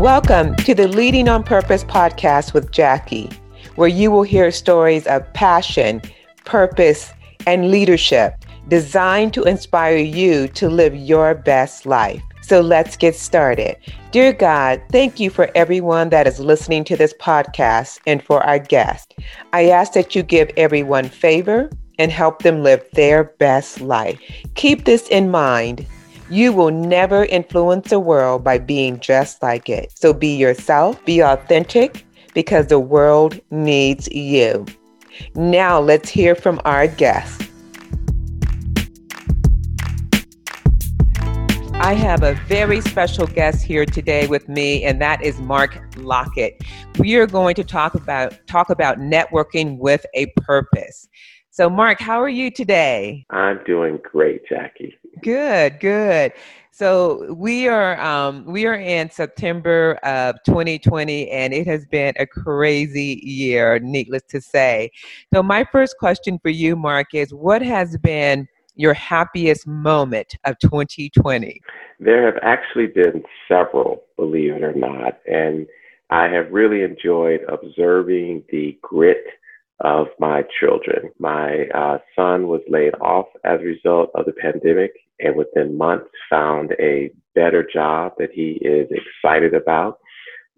Welcome to the Leading on Purpose podcast with Jackie, where you will hear stories of passion, purpose, and leadership designed to inspire you to live your best life. So let's get started. Dear God, thank you for everyone that is listening to this podcast and for our guest. I ask that you give everyone favor and help them live their best life. Keep this in mind you will never influence the world by being just like it. So be yourself, be authentic, because the world needs you. Now let's hear from our guest. I have a very special guest here today with me, and that is Mark Lockett. We are going to talk about talk about networking with a purpose. So, Mark, how are you today? I'm doing great, Jackie. Good, good. So we are um, we are in September of 2020, and it has been a crazy year, needless to say. So my first question for you, Mark, is what has been your happiest moment of 2020? There have actually been several, believe it or not, and I have really enjoyed observing the grit of my children. My uh, son was laid off as a result of the pandemic and within months found a better job that he is excited about.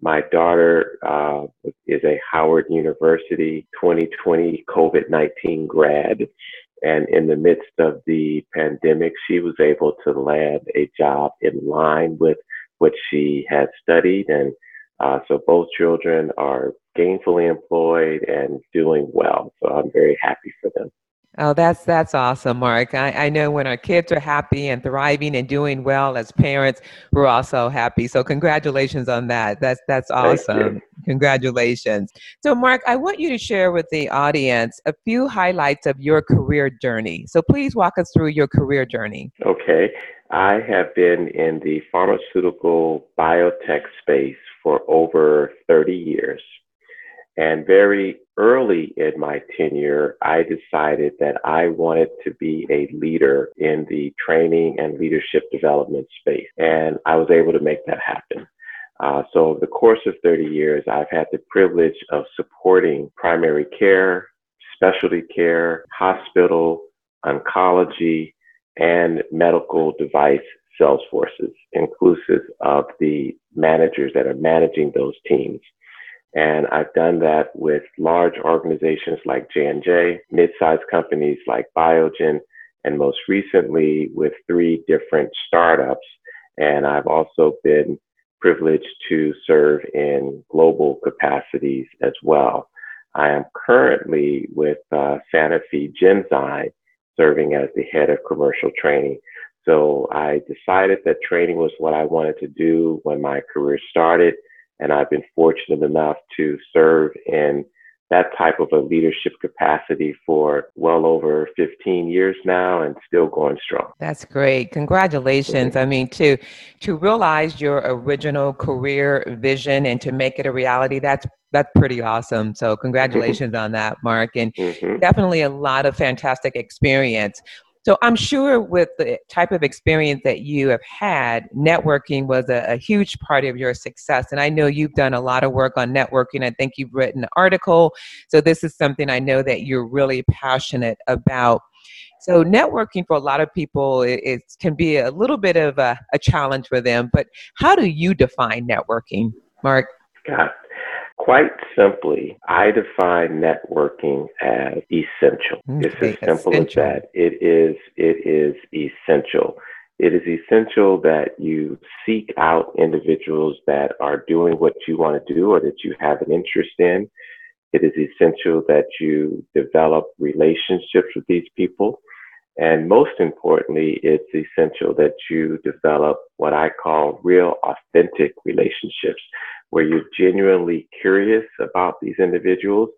My daughter uh, is a Howard University 2020 COVID 19 grad. And in the midst of the pandemic, she was able to land a job in line with what she had studied. And uh, so both children are gainfully employed and doing well. So I'm very happy for them. Oh, that's that's awesome, Mark. I, I know when our kids are happy and thriving and doing well as parents, we're also happy. So congratulations on that. That's that's awesome. Congratulations. So Mark, I want you to share with the audience a few highlights of your career journey. So please walk us through your career journey. Okay. I have been in the pharmaceutical biotech space for over 30 years. And very early in my tenure, I decided that I wanted to be a leader in the training and leadership development space. And I was able to make that happen. Uh, so, over the course of 30 years, I've had the privilege of supporting primary care, specialty care, hospital, oncology, and medical device sales forces, inclusive of the managers that are managing those teams. And I've done that with large organizations like J&J, mid-sized companies like Biogen, and most recently with three different startups. And I've also been privileged to serve in global capacities as well. I am currently with uh, Sanofi Genzyme, serving as the head of commercial training. So I decided that training was what I wanted to do when my career started. And I've been fortunate enough to serve in that type of a leadership capacity for well over 15 years now and still going strong. That's great. Congratulations. Mm-hmm. I mean to to realize your original career vision and to make it a reality that's that's pretty awesome. So congratulations on that, Mark and mm-hmm. definitely a lot of fantastic experience. So I'm sure with the type of experience that you have had, networking was a, a, huge part of your success. And I know you've done a lot of work on networking. I think you've written an article. So this is something I know that you're really passionate about. So networking for a lot of people it, it can be a little bit of a, a challenge for them. But how do you define networking, Mark? God, Quite simply, I define networking as essential. Okay, it's as simple essential. as that. It is it is essential. It is essential that you seek out individuals that are doing what you want to do or that you have an interest in. It is essential that you develop relationships with these people. And most importantly, it's essential that you develop what I call real authentic relationships where you're genuinely curious about these individuals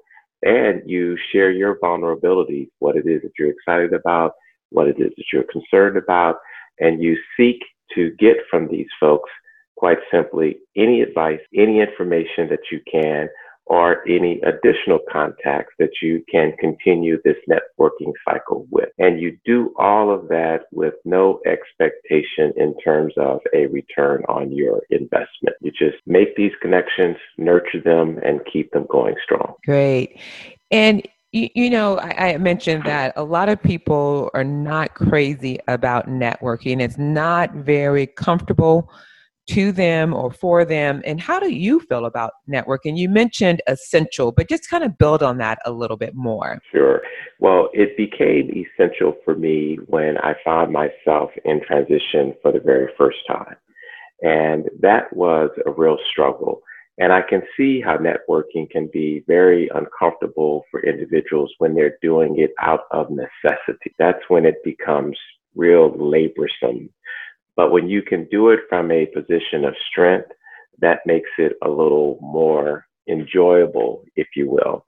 and you share your vulnerabilities, what it is that you're excited about, what it is that you're concerned about, and you seek to get from these folks, quite simply, any advice, any information that you can or any additional contacts that you can continue this networking cycle with. And you do all of that with no expectation in terms of a return on your investment. You just make these connections, nurture them, and keep them going strong. Great. And you, know, I, mentioned that a lot of people are not crazy about networking. It's not very comfortable to them or for them? And how do you feel about networking? You mentioned essential, but just kind of build on that a little bit more. Sure. Well, it became essential for me when I found myself in transition for the very first time. And that was a real struggle. And I can see how networking can be very uncomfortable for individuals when they're doing it out of necessity. That's when it becomes real laborsome but when you can do it from a position of strength, that makes it a little more enjoyable, if you will.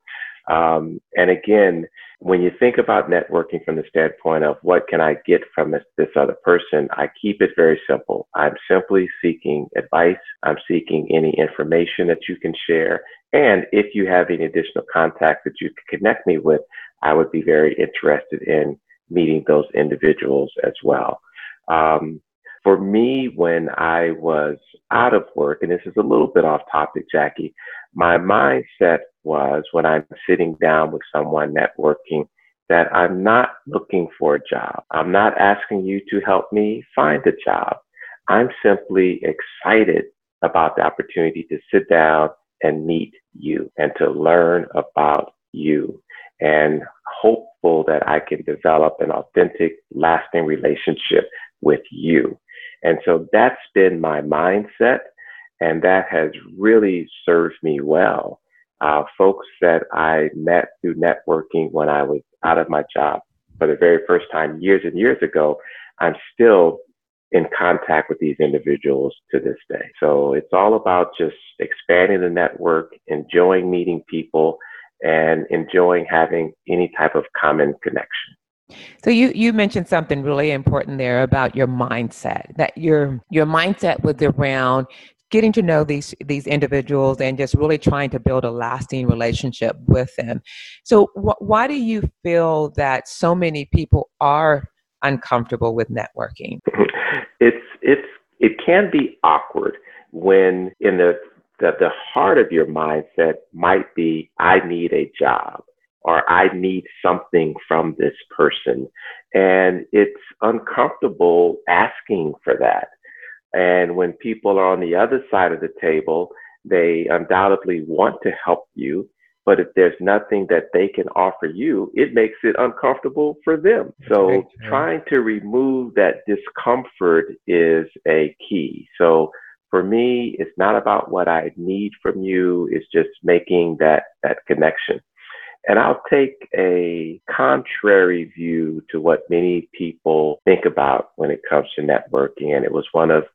Um, and again, when you think about networking from the standpoint of what can I get from this, this other person, I keep it very simple. I'm simply seeking advice. I'm seeking any information that you can share. And if you have any additional contacts that you can connect me with, I would be very interested in meeting those individuals as well. Um, for me, when I was out of work, and this is a little bit off topic, Jackie, my mindset was when I'm sitting down with someone networking that I'm not looking for a job. I'm not asking you to help me find a job. I'm simply excited about the opportunity to sit down and meet you and to learn about you and hopeful that I can develop an authentic, lasting relationship with you. And so that's been my mindset, and that has really served me well. Uh, folks that I met through networking when I was out of my job for the very first time years and years ago, I'm still in contact with these individuals to this day. So it's all about just expanding the network, enjoying meeting people, and enjoying having any type of common connection. So you you mentioned something really important there about your mindset. That your your mindset was around getting to know these these individuals and just really trying to build a lasting relationship with them. So wh- why do you feel that so many people are uncomfortable with networking? It's it's it can be awkward when in the the, the heart of your mindset might be I need a job or I need something from this person. And it's uncomfortable asking for that. And when people are on the other side of the table, they undoubtedly want to help you. But if there's nothing that they can offer you, it makes it uncomfortable for them. So trying to remove that discomfort is a key. So for me, it's not about what I need from you. It's just making that, that connection. And I'll take a contrary view to what many people think about when it comes to networking. And it was one of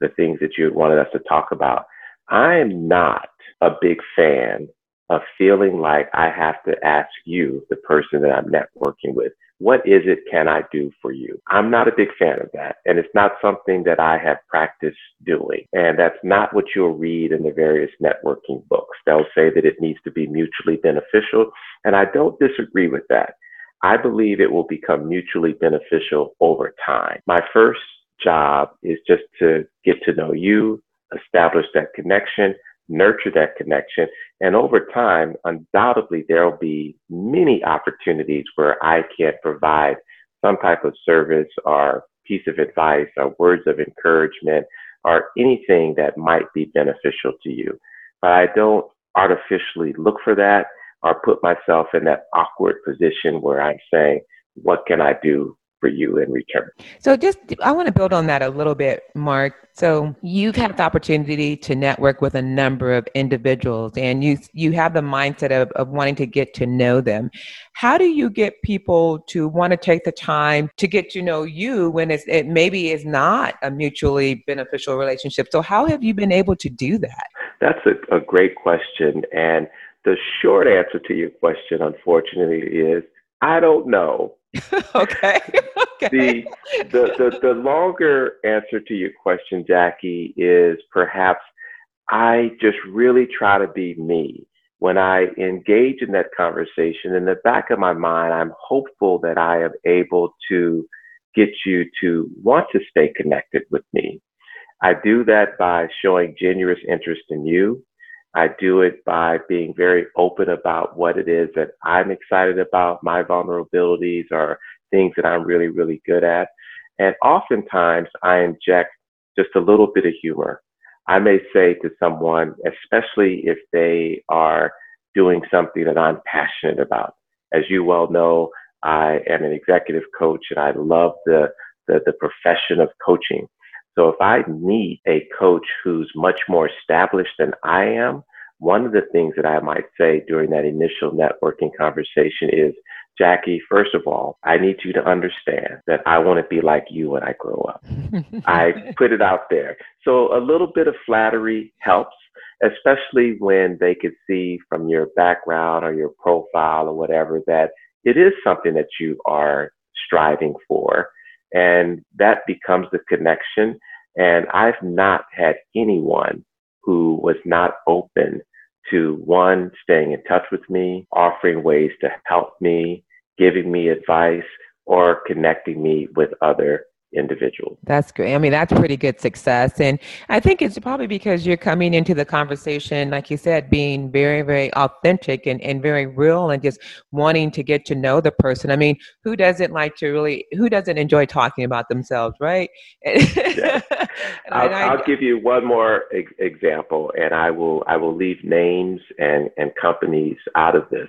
the things that you wanted us to talk about. I am not a big fan of feeling like I have to ask you, the person that I'm networking with, what is it can I do for you? I'm not a big fan of that. And it's not something that I have practiced doing. And that's not what you'll read in the various networking books. They'll say that it needs to be mutually beneficial. And I don't disagree with that. I believe it will become mutually beneficial over time. My first job is just to get to know you, establish that connection, nurture that connection. And over time, undoubtedly, there'll be many opportunities where I can provide some type of service or piece of advice or words of encouragement or anything that might be beneficial to you. But I don't artificially look for that or put myself in that awkward position where I'm saying, what can I do for you in return. So, just I want to build on that a little bit, Mark. So, you've had the opportunity to network with a number of individuals, and you you have the mindset of, of wanting to get to know them. How do you get people to want to take the time to get to know you when it's, it maybe is not a mutually beneficial relationship? So, how have you been able to do that? That's a, a great question, and the short answer to your question, unfortunately, is I don't know. okay. okay. The, the, the, the longer answer to your question, Jackie, is perhaps I just really try to be me. when I engage in that conversation, in the back of my mind, I'm hopeful that I am able to get you to want to stay connected with me. I do that by showing generous interest in you. I do it by being very open about what it is that I'm excited about, my vulnerabilities or things that I'm really, really good at. And oftentimes I inject just a little bit of humor. I may say to someone, especially if they are doing something that I'm passionate about. As you well know, I am an executive coach and I love the, the, the profession of coaching. So if I meet a coach who's much more established than I am, one of the things that I might say during that initial networking conversation is, Jackie, first of all, I need you to understand that I want to be like you when I grow up. I put it out there. So a little bit of flattery helps, especially when they could see from your background or your profile or whatever that it is something that you are striving for. And that becomes the connection. And I've not had anyone who was not open to one, staying in touch with me, offering ways to help me, giving me advice, or connecting me with other individuals. That's great. I mean, that's pretty good success. And I think it's probably because you're coming into the conversation, like you said, being very, very authentic and, and very real and just wanting to get to know the person. I mean, who doesn't like to really, who doesn't enjoy talking about themselves, right? I'll, I, will give you one more ex- example and I will, I will leave names and, and companies out of this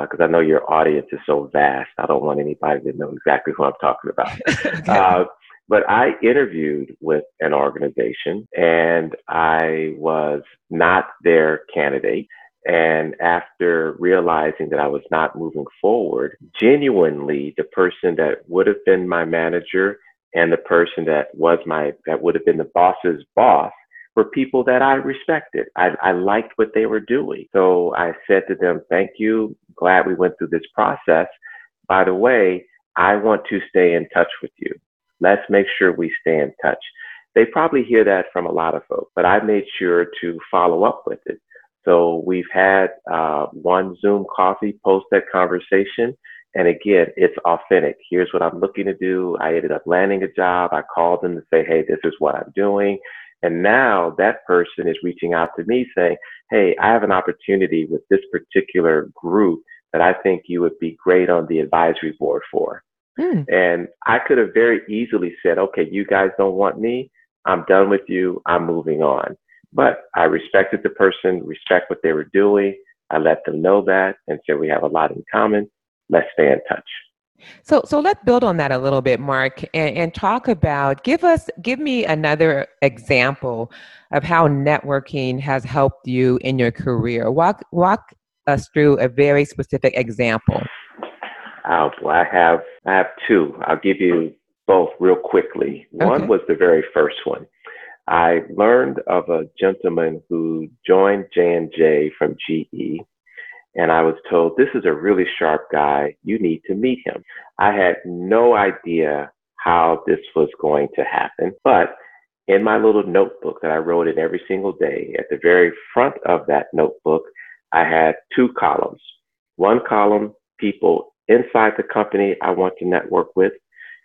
because uh, I know your audience is so vast. I don't want anybody to know exactly who I'm talking about. okay. uh, but I interviewed with an organization and I was not their candidate. And after realizing that I was not moving forward, genuinely, the person that would have been my manager and the person that was my, that would have been the boss's boss were people that I respected. I, I liked what they were doing. So I said to them, thank you. Glad we went through this process. By the way, I want to stay in touch with you. Let's make sure we stay in touch. They probably hear that from a lot of folks, but I made sure to follow up with it. So we've had uh, one Zoom coffee post that conversation. And again, it's authentic. Here's what I'm looking to do. I ended up landing a job. I called them to say, hey, this is what I'm doing. And now that person is reaching out to me saying, Hey, I have an opportunity with this particular group that I think you would be great on the advisory board for. Mm. And I could have very easily said, okay, you guys don't want me. I'm done with you. I'm moving on. But I respected the person, respect what they were doing. I let them know that and said, we have a lot in common. Let's stay in touch. So, so let's build on that a little bit, Mark, and, and talk about. Give us, give me another example of how networking has helped you in your career. Walk, walk us through a very specific example. Oh, well, I have, I have two. I'll give you both real quickly. One okay. was the very first one. I learned of a gentleman who joined J and J from GE and I was told, this is a really sharp guy. You need to meet him. I had no idea how this was going to happen, but in my little notebook that I wrote in every single day, at the very front of that notebook, I had two columns. One column, people inside the company I want to network with,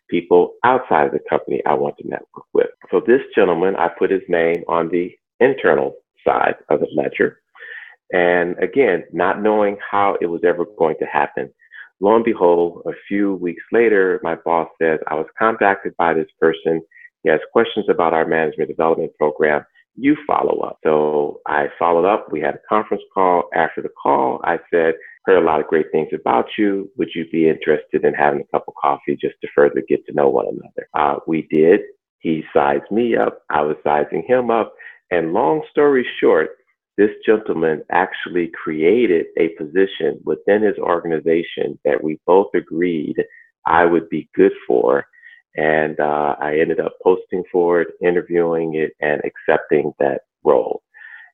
people outside of the company I want to network with. So this gentleman, I put his name on the internal side of the ledger. And again, not knowing how it was ever going to happen. Lo and behold, a few weeks later, my boss says, I was contacted by this person. He has questions about our management development program. You follow up. So I followed up. We had a conference call. After the call, I said, heard a lot of great things about you. Would you be interested in having a cup of coffee just to further get to know one another? Uh, we did. He sized me up. I was sizing him up. And long story short, this gentleman actually created a position within his organization that we both agreed I would be good for. And uh, I ended up posting for it, interviewing it, and accepting that role.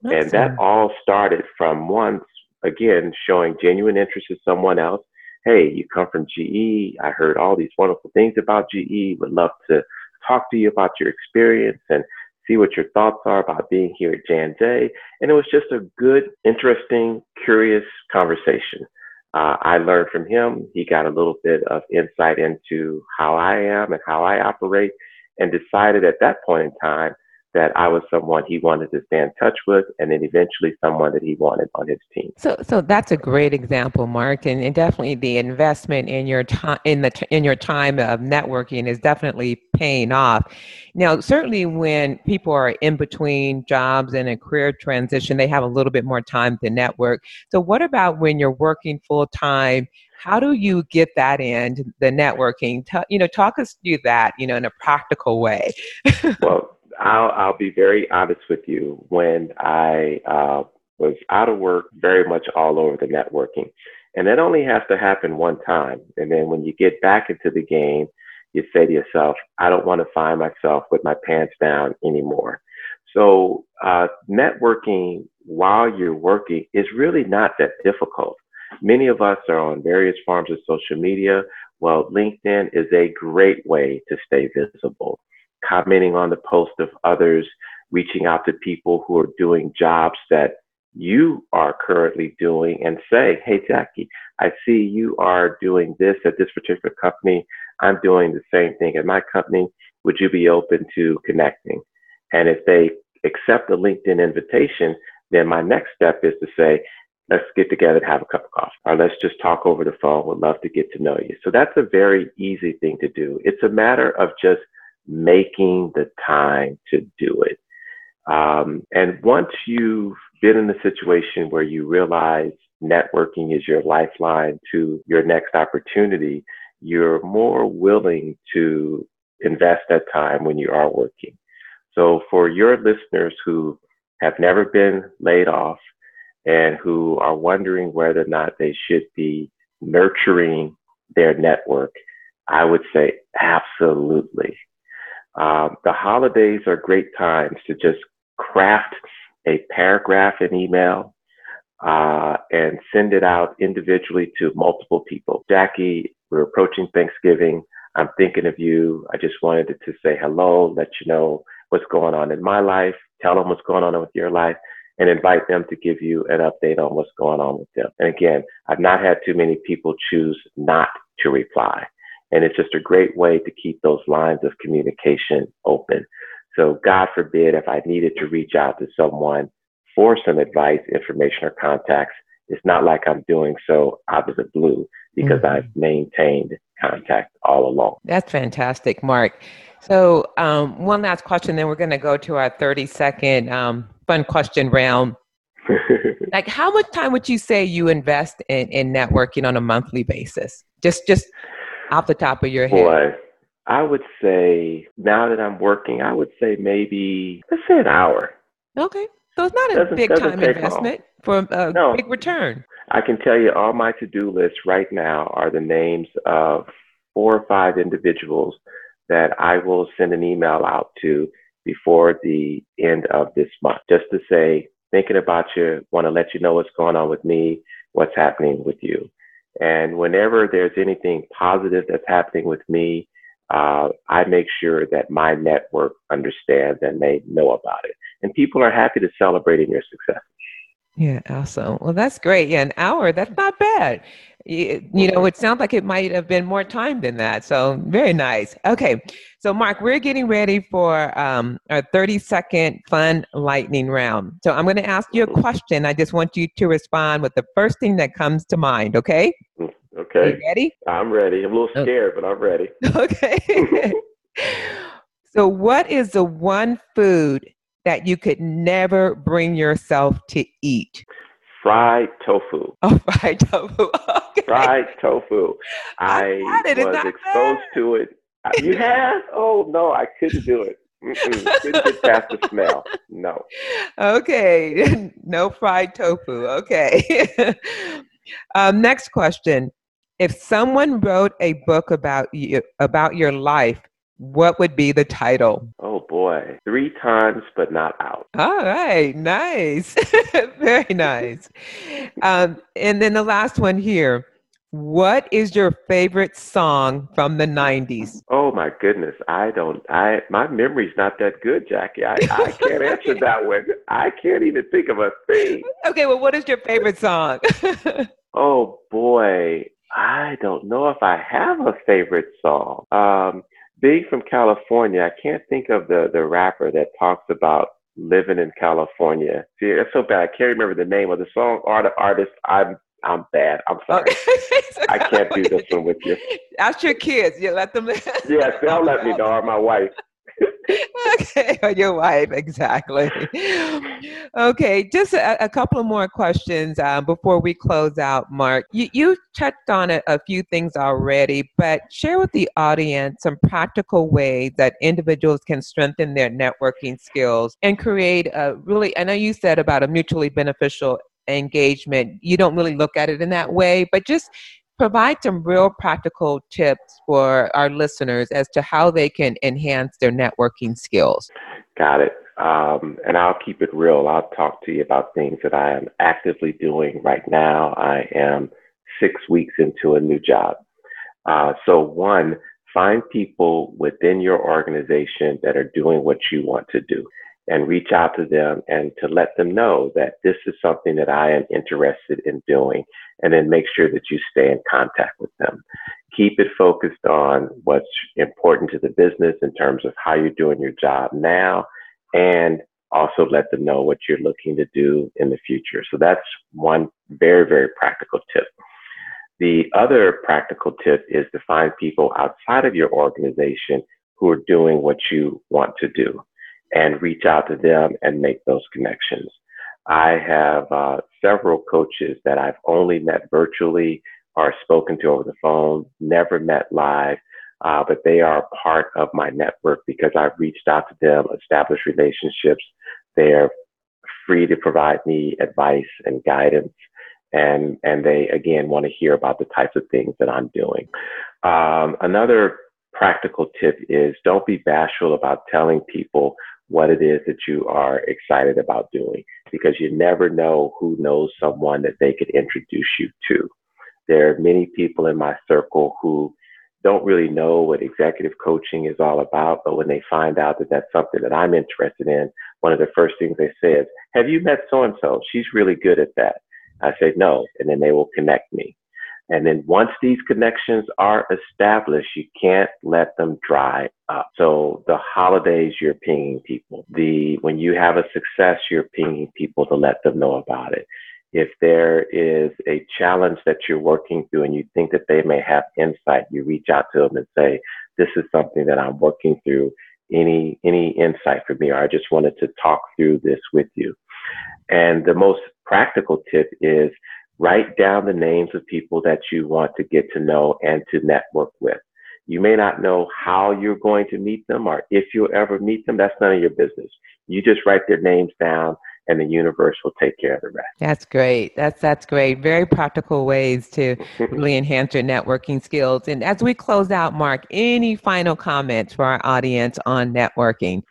Awesome. And that all started from once, again, showing genuine interest in someone else. Hey, you come from GE. I heard all these wonderful things about GE. Would love to talk to you about your experience. And see what your thoughts are about being here at J&J. And it was just a good, interesting, curious conversation. Uh, I learned from him. He got a little bit of insight into how I am and how I operate and decided at that point in time that I was someone he wanted to stay in touch with, and then eventually someone that he wanted on his team. So, so that's a great example, Mark, and, and definitely the investment in your time in the in your time of networking is definitely paying off. Now, certainly when people are in between jobs and a career transition, they have a little bit more time to network. So, what about when you're working full time? How do you get that in the networking? T- you know, talk us through that. You know, in a practical way. well I'll, I'll be very honest with you. When I uh, was out of work, very much all over the networking. And that only has to happen one time. And then when you get back into the game, you say to yourself, I don't want to find myself with my pants down anymore. So, uh, networking while you're working is really not that difficult. Many of us are on various forms of social media. Well, LinkedIn is a great way to stay visible commenting on the post of others, reaching out to people who are doing jobs that you are currently doing and say, Hey, Jackie, I see you are doing this at this particular company. I'm doing the same thing at my company. Would you be open to connecting? And if they accept the LinkedIn invitation, then my next step is to say, let's get together and have a cup of coffee or let's just talk over the phone. We'd love to get to know you. So that's a very easy thing to do. It's a matter of just making the time to do it. Um, and once you've been in a situation where you realize networking is your lifeline to your next opportunity, you're more willing to invest that time when you are working. So for your listeners who have never been laid off and who are wondering whether or not they should be nurturing their network, I would say absolutely. Um, the holidays are great times to just craft a paragraph in email uh, and send it out individually to multiple people. Jackie, we're approaching Thanksgiving. I'm thinking of you. I just wanted to say hello, let you know what's going on in my life, tell them what's going on with your life, and invite them to give you an update on what's going on with them. And again, I've not had too many people choose not to reply. And it's just a great way to keep those lines of communication open. So, God forbid, if I needed to reach out to someone for some advice, information, or contacts, it's not like I'm doing so out of the blue because mm-hmm. I've maintained contact all along. That's fantastic, Mark. So, um, one last question, then we're going to go to our 30 second um, fun question round. like, how much time would you say you invest in, in networking on a monthly basis? Just, just off the top of your head? Boy, I would say now that I'm working, I would say maybe let's say an hour. Okay, so it's not a doesn't, big doesn't time investment long. for a no. big return. I can tell you all my to-do lists right now are the names of four or five individuals that I will send an email out to before the end of this month, just to say, thinking about you, want to let you know what's going on with me, what's happening with you. And whenever there's anything positive that's happening with me, uh, I make sure that my network understands and they know about it. And people are happy to celebrate in your success. Yeah, awesome. Well, that's great. Yeah, an hour, that's not bad. You, you know, it sounds like it might have been more time than that. So, very nice. Okay. So, Mark, we're getting ready for um, our 30 second fun lightning round. So, I'm going to ask you a question. I just want you to respond with the first thing that comes to mind. Okay. Okay. You ready? I'm ready. I'm a little oh. scared, but I'm ready. Okay. so, what is the one food that you could never bring yourself to eat? Fried tofu. Oh, fried tofu. Okay. Fried tofu. I, I was exposed bad. to it. You have? Oh no, I couldn't do it. Mm-mm. Couldn't get past the smell. No. Okay, no fried tofu. Okay. um, next question: If someone wrote a book about you about your life, what would be the title? Oh boy, three times but not out. All right, nice, very nice. Um, and then the last one here: What is your favorite song from the 90s? Oh my goodness. I don't I my memory's not that good, Jackie. I, I can't answer that one. I can't even think of a thing. Okay, well what is your favorite song? oh boy. I don't know if I have a favorite song. Um being from California, I can't think of the the rapper that talks about living in California. See, it's so bad. I can't remember the name of the song or the artist. I'm I'm bad. I'm oh. sorry. Okay. I can't do this one with you. Ask your kids. You let them. yes, they'll let me know. Or my wife. Okay, or your wife, exactly. Okay, just a, a couple of more questions uh, before we close out, Mark. You, you touched on a, a few things already, but share with the audience some practical ways that individuals can strengthen their networking skills and create a really, I know you said about a mutually beneficial engagement, you don't really look at it in that way, but just provide some real practical tips for our listeners as to how they can enhance their networking skills. Got it. Um, and I'll keep it real. I'll talk to you about things that I am actively doing right now. I am six weeks into a new job. Uh, so, one, find people within your organization that are doing what you want to do and reach out to them and to let them know that this is something that I am interested in doing, and then make sure that you stay in contact with them. Keep it focused on what's important to the business in terms of how you're doing your job now, and also let them know what you're looking to do in the future. So that's one very, very practical tip. The other practical tip is to find people outside of your organization who are doing what you want to do and reach out to them and make those connections. I have uh, several coaches that I've only met virtually or spoken to over the phone, never met live, uh, but they are part of my network because I've reached out to them, established relationships. They're free to provide me advice and guidance. And, and they again want to hear about the types of things that I'm doing. Um, another practical tip is don't be bashful about telling people what it is that you are excited about doing because you never know who knows someone that they could introduce you to. There are many people in my circle who don't really know what executive coaching is all about, but when they find out that that's something that I'm interested in, one of the first things they say is, Have you met so and so? She's really good at that. I say, No. And then they will connect me. And then once these connections are established, you can't let them dry up. So the holidays, you're pinging people. The when you have a success, you're pinging people to let them know about it. If there is a challenge that you're working through and you think that they may have insight, you reach out to them and say, "This is something that I'm working through. Any any insight for me, or I just wanted to talk through this with you." And the most practical tip is Write down the names of people that you want to get to know and to network with. You may not know how you're going to meet them or if you'll ever meet them. That's none of your business. You just write their names down and the universe will take care of the rest. That's great. That's that's great. Very practical ways to really enhance your networking skills. And as we close out, Mark, any final comments for our audience on networking?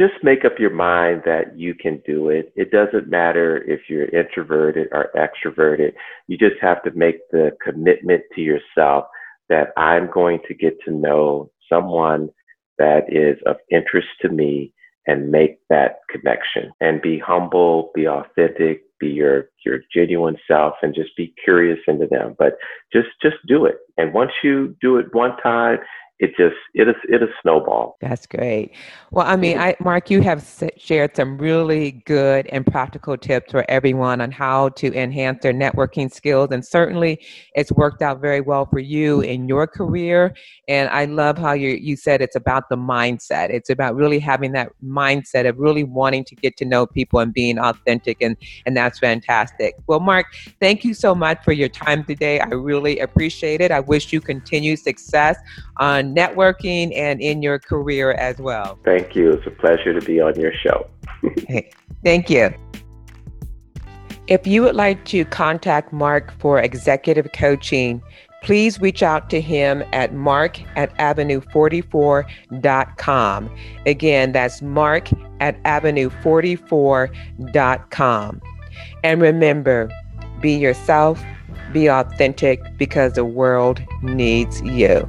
Just make up your mind that you can do it. It doesn't matter if you're introverted or extroverted. You just have to make the commitment to yourself that I'm going to get to know someone that is of interest to me and make that connection and be humble, be authentic, be your your genuine self and just be curious into them. But just just do it. And once you do it one time, it just it is it is snowball. That's great. Well, I mean, I Mark, you have shared some really good and practical tips for everyone on how to enhance their networking skills, and certainly it's worked out very well for you in your career. And I love how you you said it's about the mindset. It's about really having that mindset of really wanting to get to know people and being authentic, and and that's fantastic. Well, Mark, thank you so much for your time today. I really appreciate it. I wish you continued success on networking and in your career as well. Thank you. It's a pleasure to be on your show. Thank you. If you would like to contact Mark for executive coaching, please reach out to him at mark at avenue44.com. Again, that's mark at avenue44.com. And remember, be yourself, Be authentic because the world needs you.